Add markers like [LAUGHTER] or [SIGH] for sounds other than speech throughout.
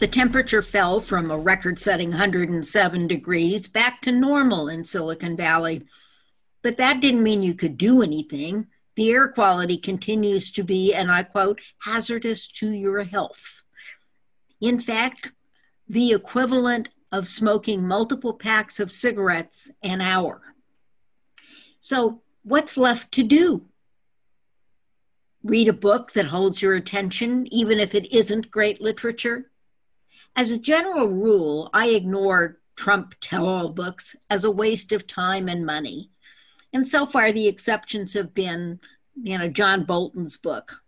the temperature fell from a record setting 107 degrees back to normal in Silicon Valley. But that didn't mean you could do anything. The air quality continues to be, and I quote, hazardous to your health. In fact, the equivalent of smoking multiple packs of cigarettes an hour. So, what's left to do? Read a book that holds your attention, even if it isn't great literature? As a general rule, I ignore Trump tell all books as a waste of time and money. And so far, the exceptions have been, you know, John Bolton's book,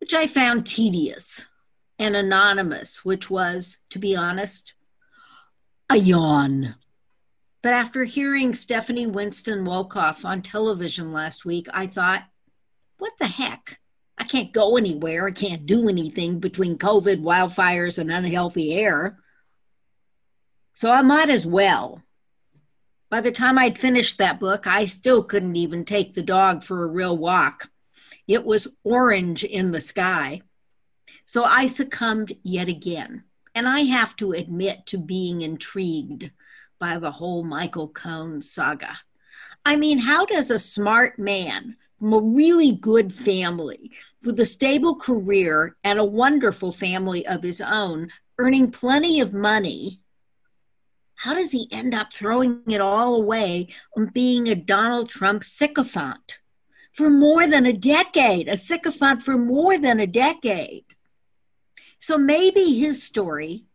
which I found tedious, and Anonymous, which was, to be honest, a yawn. But after hearing Stephanie Winston Wolkoff on television last week, I thought, what the heck? I can't go anywhere. I can't do anything between COVID, wildfires, and unhealthy air. So I might as well. By the time I'd finished that book, I still couldn't even take the dog for a real walk. It was orange in the sky. So I succumbed yet again. And I have to admit to being intrigued by the whole Michael Cohen saga. I mean, how does a smart man from a really good family with a stable career and a wonderful family of his own, earning plenty of money, how does he end up throwing it all away on being a Donald Trump sycophant for more than a decade, a sycophant for more than a decade? So maybe his story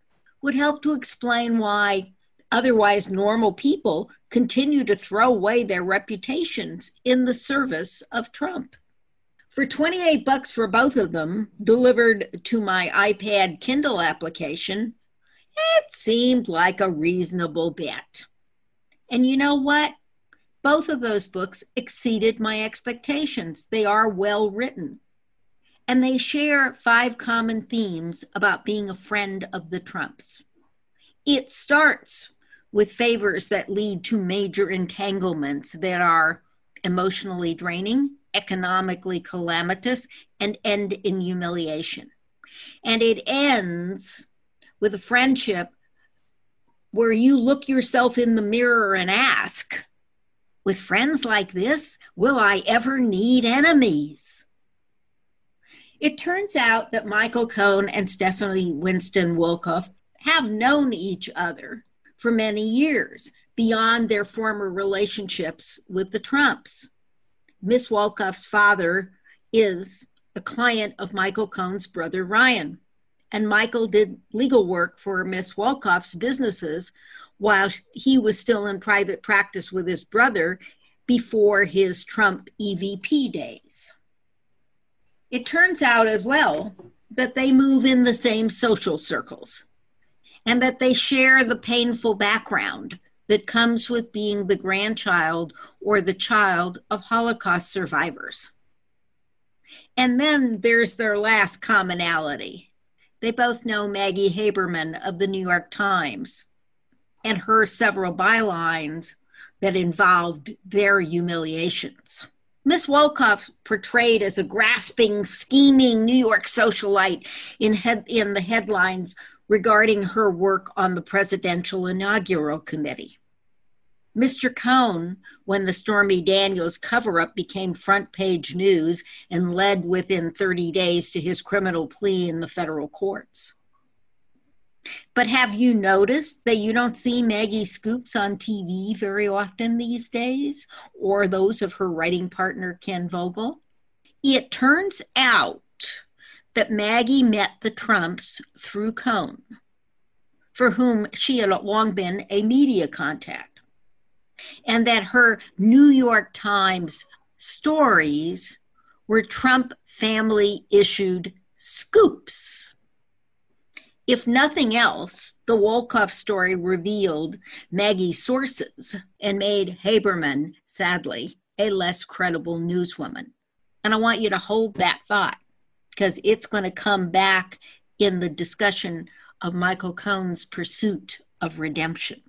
would help to explain why otherwise normal people continue to throw away their reputations in the service of Trump. For 28 bucks for both of them, delivered to my iPad Kindle application, it seemed like a reasonable bet. And you know what? Both of those books exceeded my expectations. They are well written. And they share five common themes about being a friend of the Trumps. It starts with favors that lead to major entanglements that are emotionally draining, economically calamitous, and end in humiliation. And it ends with a friendship where you look yourself in the mirror and ask, with friends like this, will I ever need enemies? It turns out that Michael Cohen and Stephanie Winston Wolkoff have known each other for many years beyond their former relationships with the Trumps. Miss Wolkoff's father is a client of Michael Cohen's brother Ryan. And Michael did legal work for Miss Wolkoff's businesses while he was still in private practice with his brother before his Trump EVP days. It turns out as well that they move in the same social circles and that they share the painful background that comes with being the grandchild or the child of Holocaust survivors. And then there's their last commonality. They both know Maggie Haberman of the New York Times and her several bylines that involved their humiliations. Miss Wolkoff portrayed as a grasping, scheming New York socialite in, head, in the headlines regarding her work on the Presidential Inaugural Committee. Mr. Cohen, when the Stormy Daniels cover up became front page news and led within 30 days to his criminal plea in the federal courts. But have you noticed that you don't see Maggie Scoops on TV very often these days, or those of her writing partner, Ken Vogel? It turns out that Maggie met the Trumps through Cohen, for whom she had long been a media contact, and that her New York Times stories were Trump family issued scoops. If nothing else, the Wolkoff story revealed Maggie's sources and made Haberman, sadly, a less credible newswoman. And I want you to hold that thought because it's going to come back in the discussion of Michael Cohen's pursuit of redemption.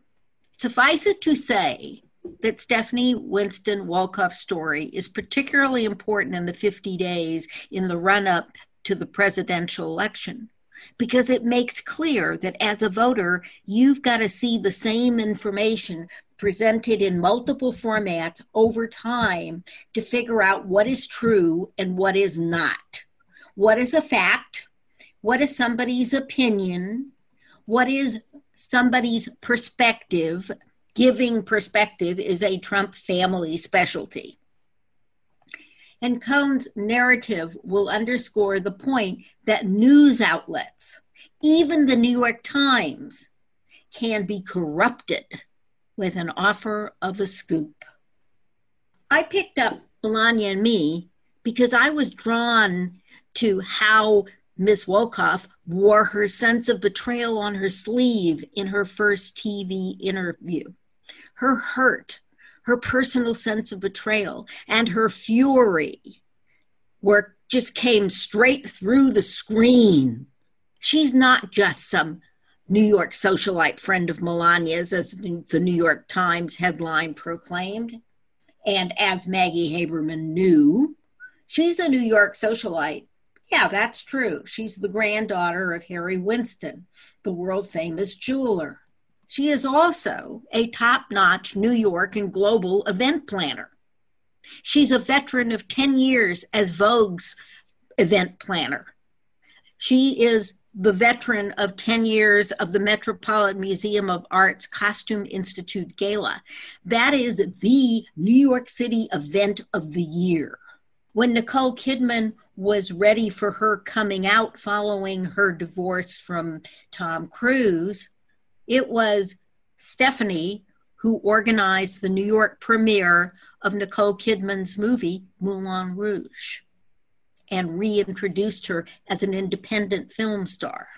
Suffice it to say that Stephanie Winston Wolkoff's story is particularly important in the 50 days in the run up to the presidential election because it makes clear that as a voter, you've got to see the same information presented in multiple formats over time to figure out what is true and what is not. What is a fact? What is somebody's opinion? What is somebody's perspective? Giving perspective is a Trump family specialty. And Cohen's narrative will underscore the point that news outlets, even the New York Times, can be corrupted with an offer of a scoop. I picked up Melania and me because I was drawn to how Miss Wolkoff wore her sense of betrayal on her sleeve in her first TV interview. Her hurt her personal sense of betrayal and her fury were just came straight through the screen. She's not just some New York socialite friend of Melania's, as the New York Times headline proclaimed. And as Maggie Haberman knew, she's a New York socialite. Yeah, that's true. She's the granddaughter of Harry Winston, the world famous jeweler. She is also a top notch New York and global event planner. She's a veteran of 10 years as Vogue's event planner. She is the veteran of 10 years of the Metropolitan Museum of Art's Costume Institute Gala. That is the New York City event of the year. When Nicole Kidman was ready for her coming out following her divorce from Tom Cruise, it was Stephanie who organized the New York premiere of Nicole Kidman's movie, Moulin Rouge, and reintroduced her as an independent film star.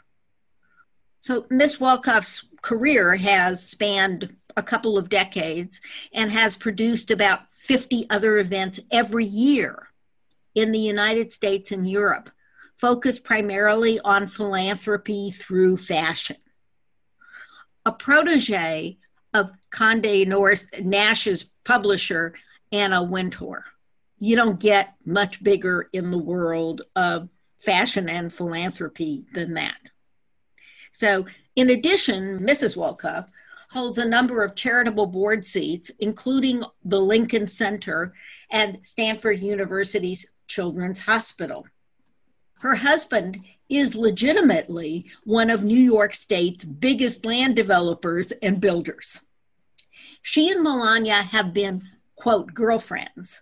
So, Miss Wolkoff's career has spanned a couple of decades and has produced about 50 other events every year in the United States and Europe, focused primarily on philanthropy through fashion a protege of Conde North Nash's publisher, Anna Wintour. You don't get much bigger in the world of fashion and philanthropy than that. So, in addition, Mrs. Wolkoff holds a number of charitable board seats, including the Lincoln Center and Stanford University's Children's Hospital. Her husband is legitimately one of New York State's biggest land developers and builders. She and Melania have been, quote, girlfriends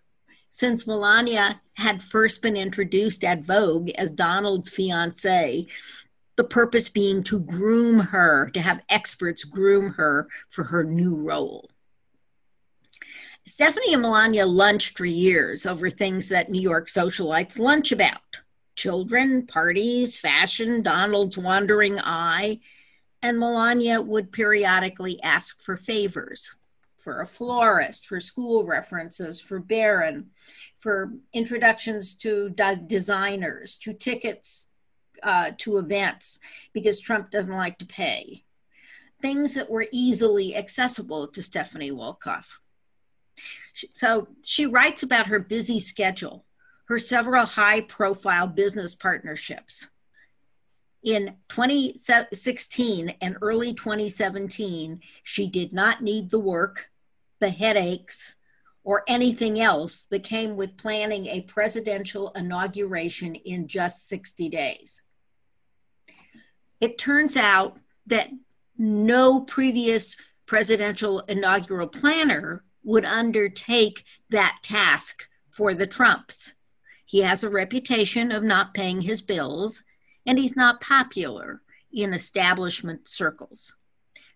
since Melania had first been introduced at Vogue as Donald's fiancee, the purpose being to groom her, to have experts groom her for her new role. Stephanie and Melania lunched for years over things that New York socialites lunch about children, parties, fashion, Donald's wandering eye, and Melania would periodically ask for favors for a florist, for school references, for Barron, for introductions to designers, to tickets uh, to events, because Trump doesn't like to pay. Things that were easily accessible to Stephanie Wolkoff. So she writes about her busy schedule her several high profile business partnerships. In 2016 and early 2017, she did not need the work, the headaches, or anything else that came with planning a presidential inauguration in just 60 days. It turns out that no previous presidential inaugural planner would undertake that task for the Trumps. He has a reputation of not paying his bills, and he's not popular in establishment circles.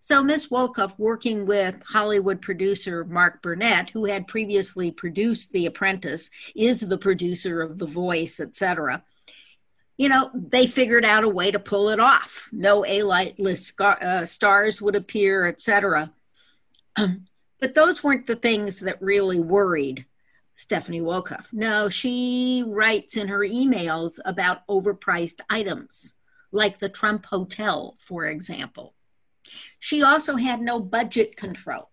So, Miss Wolkoff, working with Hollywood producer Mark Burnett, who had previously produced The Apprentice, is the producer of The Voice, etc., you know, they figured out a way to pull it off. No A list uh, stars would appear, etc. [CLEARS THROAT] but those weren't the things that really worried Stephanie Wolkoff. No, she writes in her emails about overpriced items, like the Trump Hotel, for example. She also had no budget control.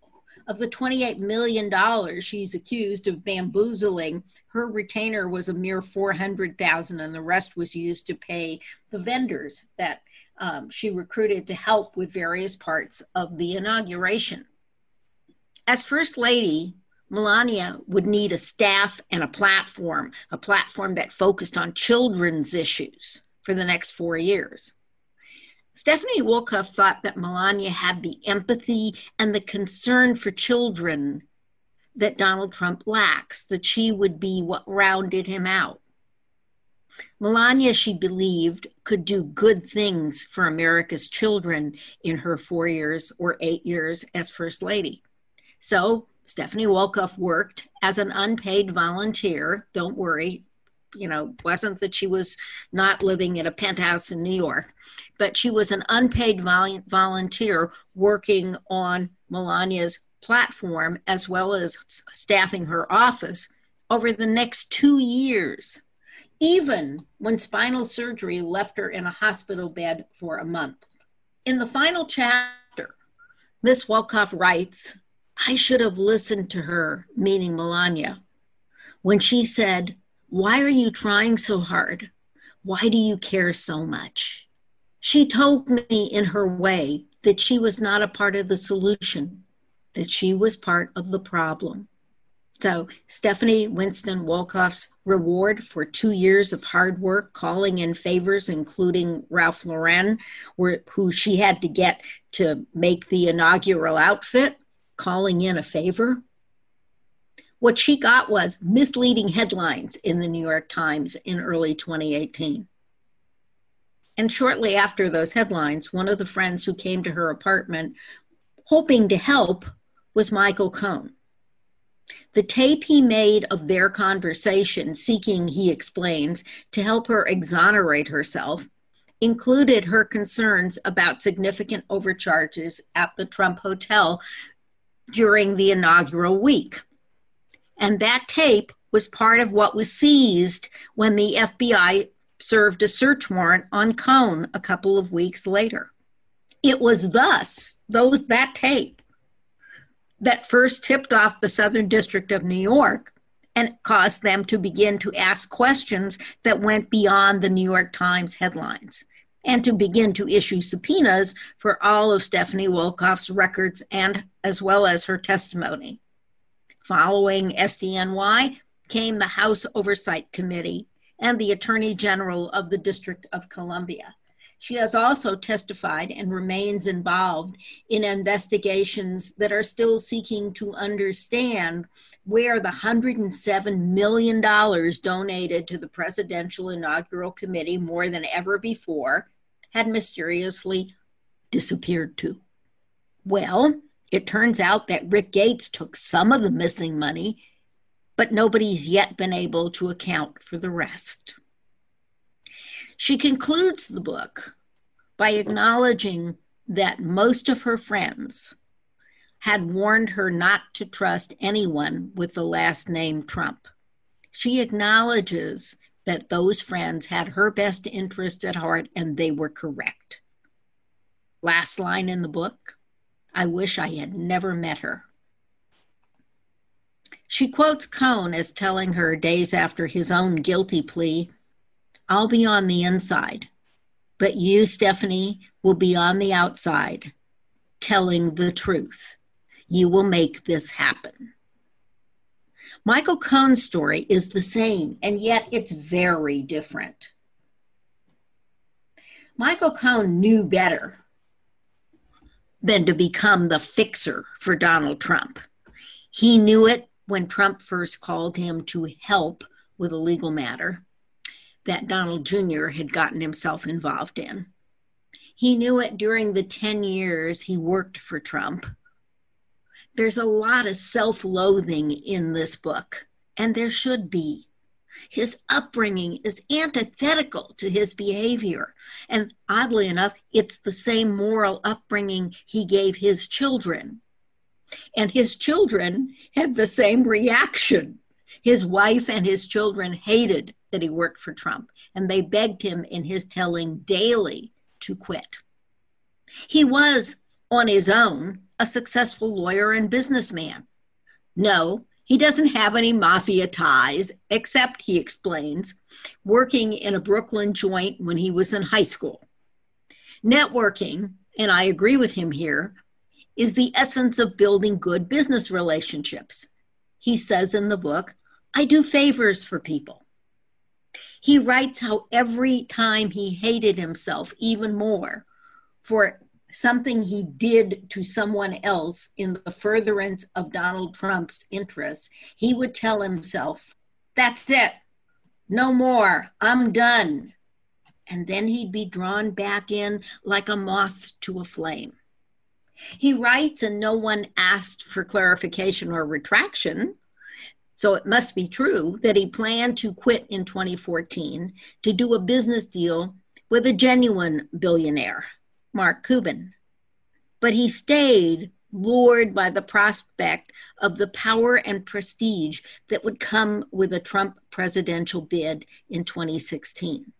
Of the $28 million she's accused of bamboozling, her retainer was a mere 400,000 and the rest was used to pay the vendors that um, she recruited to help with various parts of the inauguration. As First Lady, Melania would need a staff and a platform, a platform that focused on children's issues for the next four years. Stephanie Wolkoff thought that Melania had the empathy and the concern for children that Donald Trump lacks, that she would be what rounded him out. Melania, she believed, could do good things for America's children in her four years or eight years as First Lady. So Stephanie Wolkoff worked as an unpaid volunteer. Don't worry, you know, wasn't that she was not living in a penthouse in New York, but she was an unpaid vol- volunteer working on Melania's platform as well as staffing her office over the next two years, even when spinal surgery left her in a hospital bed for a month. In the final chapter, Miss Wolkoff writes, I should have listened to her, meaning Melania, when she said, why are you trying so hard? Why do you care so much? She told me in her way that she was not a part of the solution, that she was part of the problem. So, Stephanie Winston Wolkoff's reward for two years of hard work, calling in favors, including Ralph Lauren, who she had to get to make the inaugural outfit, calling in a favor, what she got was misleading headlines in the New York Times in early 2018. And shortly after those headlines, one of the friends who came to her apartment hoping to help was Michael Cohen. The tape he made of their conversation, seeking, he explains, to help her exonerate herself, included her concerns about significant overcharges at the Trump Hotel during the inaugural week. And that tape was part of what was seized when the FBI served a search warrant on Cohen a couple of weeks later. It was thus those that tape that first tipped off the Southern District of New York and caused them to begin to ask questions that went beyond the New York Times headlines and to begin to issue subpoenas for all of Stephanie Wolkoff's records and as well as her testimony. Following SDNY came the House Oversight Committee and the Attorney General of the District of Columbia. She has also testified and remains involved in investigations that are still seeking to understand where the $107 million donated to the Presidential Inaugural Committee more than ever before had mysteriously disappeared to. Well, it turns out that Rick Gates took some of the missing money, but nobody's yet been able to account for the rest. She concludes the book by acknowledging that most of her friends had warned her not to trust anyone with the last name Trump. She acknowledges that those friends had her best interests at heart and they were correct. Last line in the book I wish I had never met her. She quotes Cohen as telling her days after his own guilty plea I'll be on the inside, but you, Stephanie, will be on the outside, telling the truth. You will make this happen. Michael Cohen's story is the same, and yet it's very different. Michael Cohen knew better than to become the fixer for Donald Trump. He knew it when Trump first called him to help with a legal matter that Donald Jr. had gotten himself involved in. He knew it during the 10 years he worked for Trump. There's a lot of self loathing in this book, and there should be. His upbringing is antithetical to his behavior. And oddly enough, it's the same moral upbringing he gave his children. And his children had the same reaction. His wife and his children hated that he worked for Trump, and they begged him in his telling daily to quit. He was, on his own, a successful lawyer and businessman. No, he doesn't have any mafia ties, except, he explains, working in a Brooklyn joint when he was in high school. Networking, and I agree with him here, is the essence of building good business relationships. He says in the book, I do favors for people. He writes how every time he hated himself even more for something he did to someone else in the furtherance of Donald Trump's interests, he would tell himself, That's it, no more, I'm done. And then he'd be drawn back in like a moth to a flame. He writes, and no one asked for clarification or retraction. So it must be true that he planned to quit in 2014 to do a business deal with a genuine billionaire, Mark Cuban. But he stayed lured by the prospect of the power and prestige that would come with a Trump presidential bid in 2016.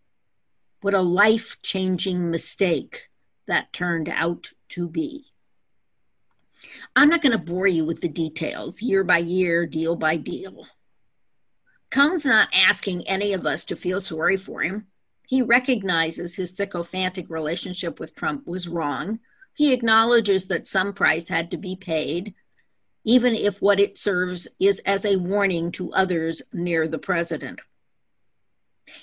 What a life changing mistake that turned out to be. I'm not going to bore you with the details, year by year, deal by deal. Cohen's not asking any of us to feel sorry for him. He recognizes his sycophantic relationship with Trump was wrong. He acknowledges that some price had to be paid, even if what it serves is as a warning to others near the president.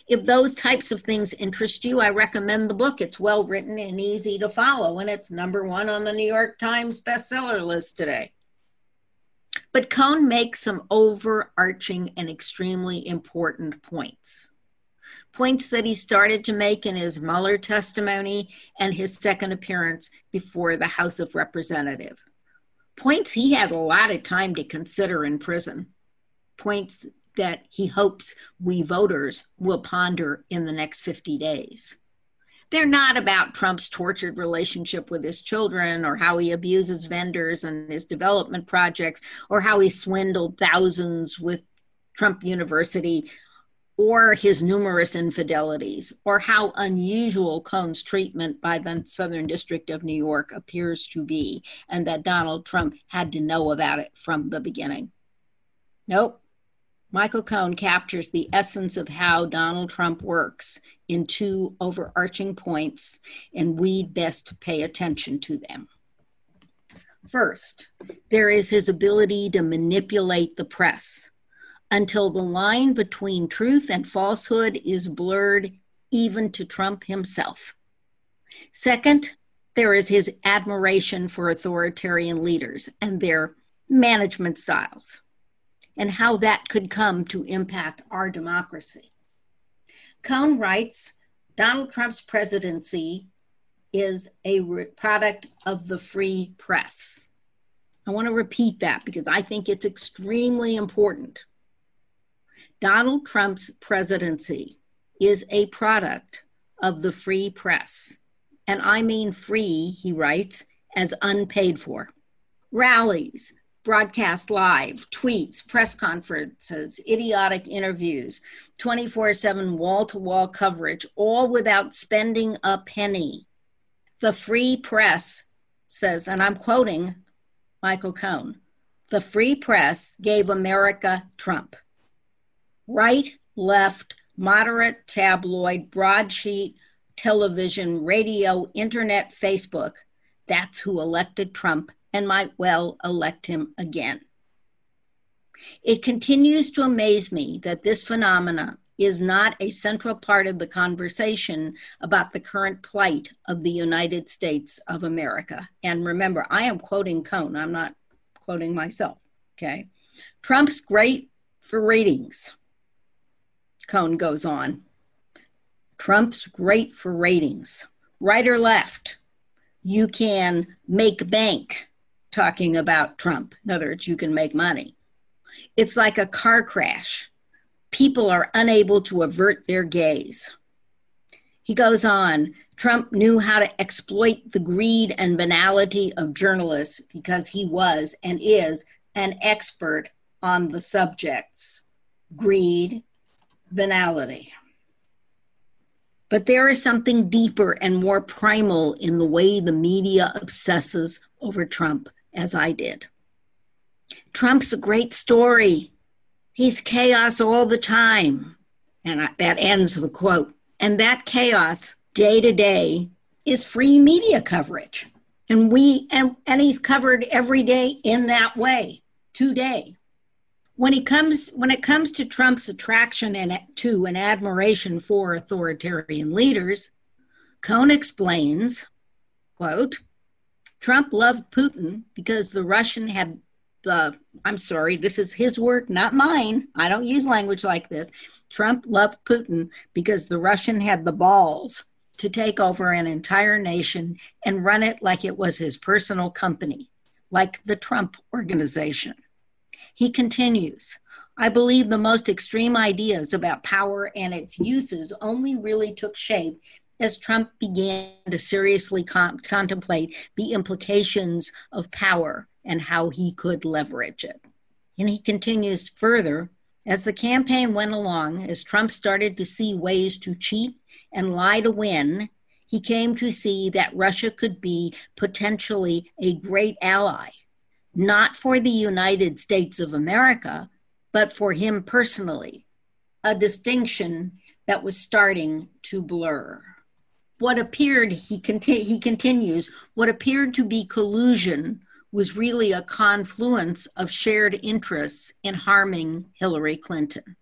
If those types of things interest you, I recommend the book. It's well written and easy to follow, and it's number one on the New York Times bestseller list today. But Cohen makes some overarching and extremely important points. Points that he started to make in his Mueller testimony and his second appearance before the House of Representatives. Points he had a lot of time to consider in prison. Points that he hopes we voters will ponder in the next 50 days. They're not about Trump's tortured relationship with his children or how he abuses vendors and his development projects or how he swindled thousands with Trump University or his numerous infidelities, or how unusual Cohen's treatment by the Southern District of New York appears to be, and that Donald Trump had to know about it from the beginning. Nope, Michael Cohen captures the essence of how Donald Trump works in two overarching points, and we'd best pay attention to them. First, there is his ability to manipulate the press until the line between truth and falsehood is blurred even to Trump himself. Second, there is his admiration for authoritarian leaders and their management styles and how that could come to impact our democracy. Cohen writes Donald Trump's presidency is a product of the free press. I want to repeat that because I think it's extremely important. Donald Trump's presidency is a product of the free press. And I mean free, he writes, as unpaid for. Rallies, broadcast live, tweets, press conferences, idiotic interviews, 24 7 wall to wall coverage, all without spending a penny. The free press says, and I'm quoting Michael Cohen the free press gave America Trump. Right, left, moderate, tabloid, broadsheet, television, radio, internet, Facebook. That's who elected Trump and might well elect him again. It continues to amaze me that this phenomena is not a central part of the conversation about the current plight of the United States of America. And remember, I am quoting Cohen, I'm not quoting myself, okay? Trump's great for ratings. Cohen goes on. Trump's great for ratings. Right or left, you can make bank talking about Trump. In other words, you can make money. It's like a car crash. people are unable to avert their gaze. He goes on Trump knew how to exploit the greed and banality of journalists because he was and is an expert on the subjects greed, banality. But there is something deeper and more primal in the way the media obsesses over Trump, as I did. Trump's a great story. He's chaos all the time. And that ends the quote. And that chaos, day to day, is free media coverage. And we and, and he's covered every day in that way today. When he comes when it comes to Trump's attraction and to and admiration for authoritarian leaders, Cohen explains, quote, Trump loved Putin because the Russian had the I'm sorry, this is his word, not mine. I don't use language like this. Trump loved Putin because the Russian had the balls to take over an entire nation and run it like it was his personal company, like the Trump organization. He continues I believe the most extreme ideas about power and its uses only really took shape as Trump began to seriously contemplate the implications of power and how he could leverage it. And he continues further as the campaign went along, as Trump started to see ways to cheat and lie to win, he came to see that Russia could be potentially a great ally, not for the United States of America, but for him personally, a distinction that was starting to blur. What appeared, he, conti- he continues, what appeared to be collusion was really a confluence of shared interests in harming Hillary Clinton.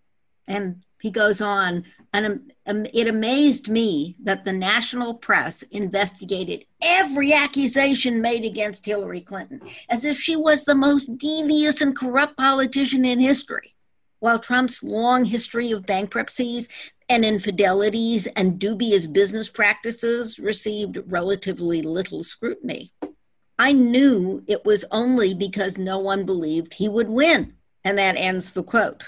And he goes on, and um, it amazed me that the national press investigated every accusation made against Hillary Clinton as if she was the most devious and corrupt politician in history. While Trump's long history of bankruptcies and infidelities and dubious business practices received relatively little scrutiny. I knew it was only because no one believed he would win. And that ends the quote.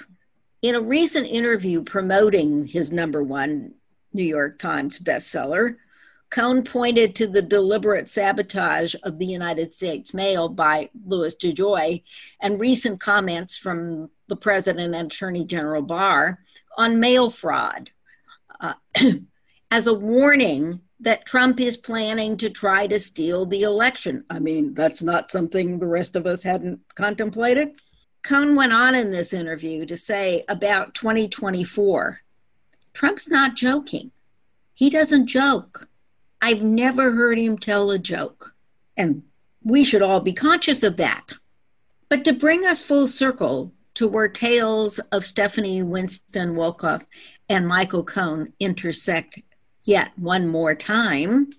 In a recent interview promoting his number one New York Times bestseller, Cohen pointed to the deliberate sabotage of the United States mail by Louis DeJoy and recent comments from the President and Attorney General Barr on mail fraud uh, [CLEARS THROAT] as a warning that Trump is planning to try to steal the election. I mean, that's not something the rest of us hadn't contemplated. Cohen went on in this interview to say about 2024 Trump's not joking. He doesn't joke. I've never heard him tell a joke. And we should all be conscious of that. But to bring us full circle to where tales of Stephanie Winston Wolkoff and Michael Cohen intersect yet one more time.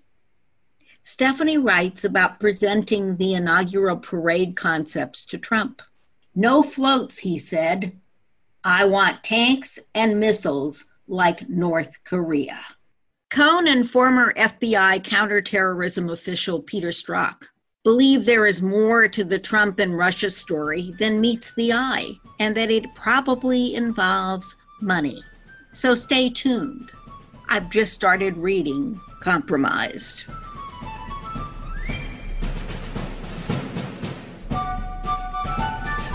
Stephanie writes about presenting the inaugural parade concepts to Trump. No floats, he said. I want tanks and missiles like North Korea. Cohen and former FBI counterterrorism official Peter Strzok believe there is more to the Trump and Russia story than meets the eye, and that it probably involves money. So stay tuned. I've just started reading Compromised.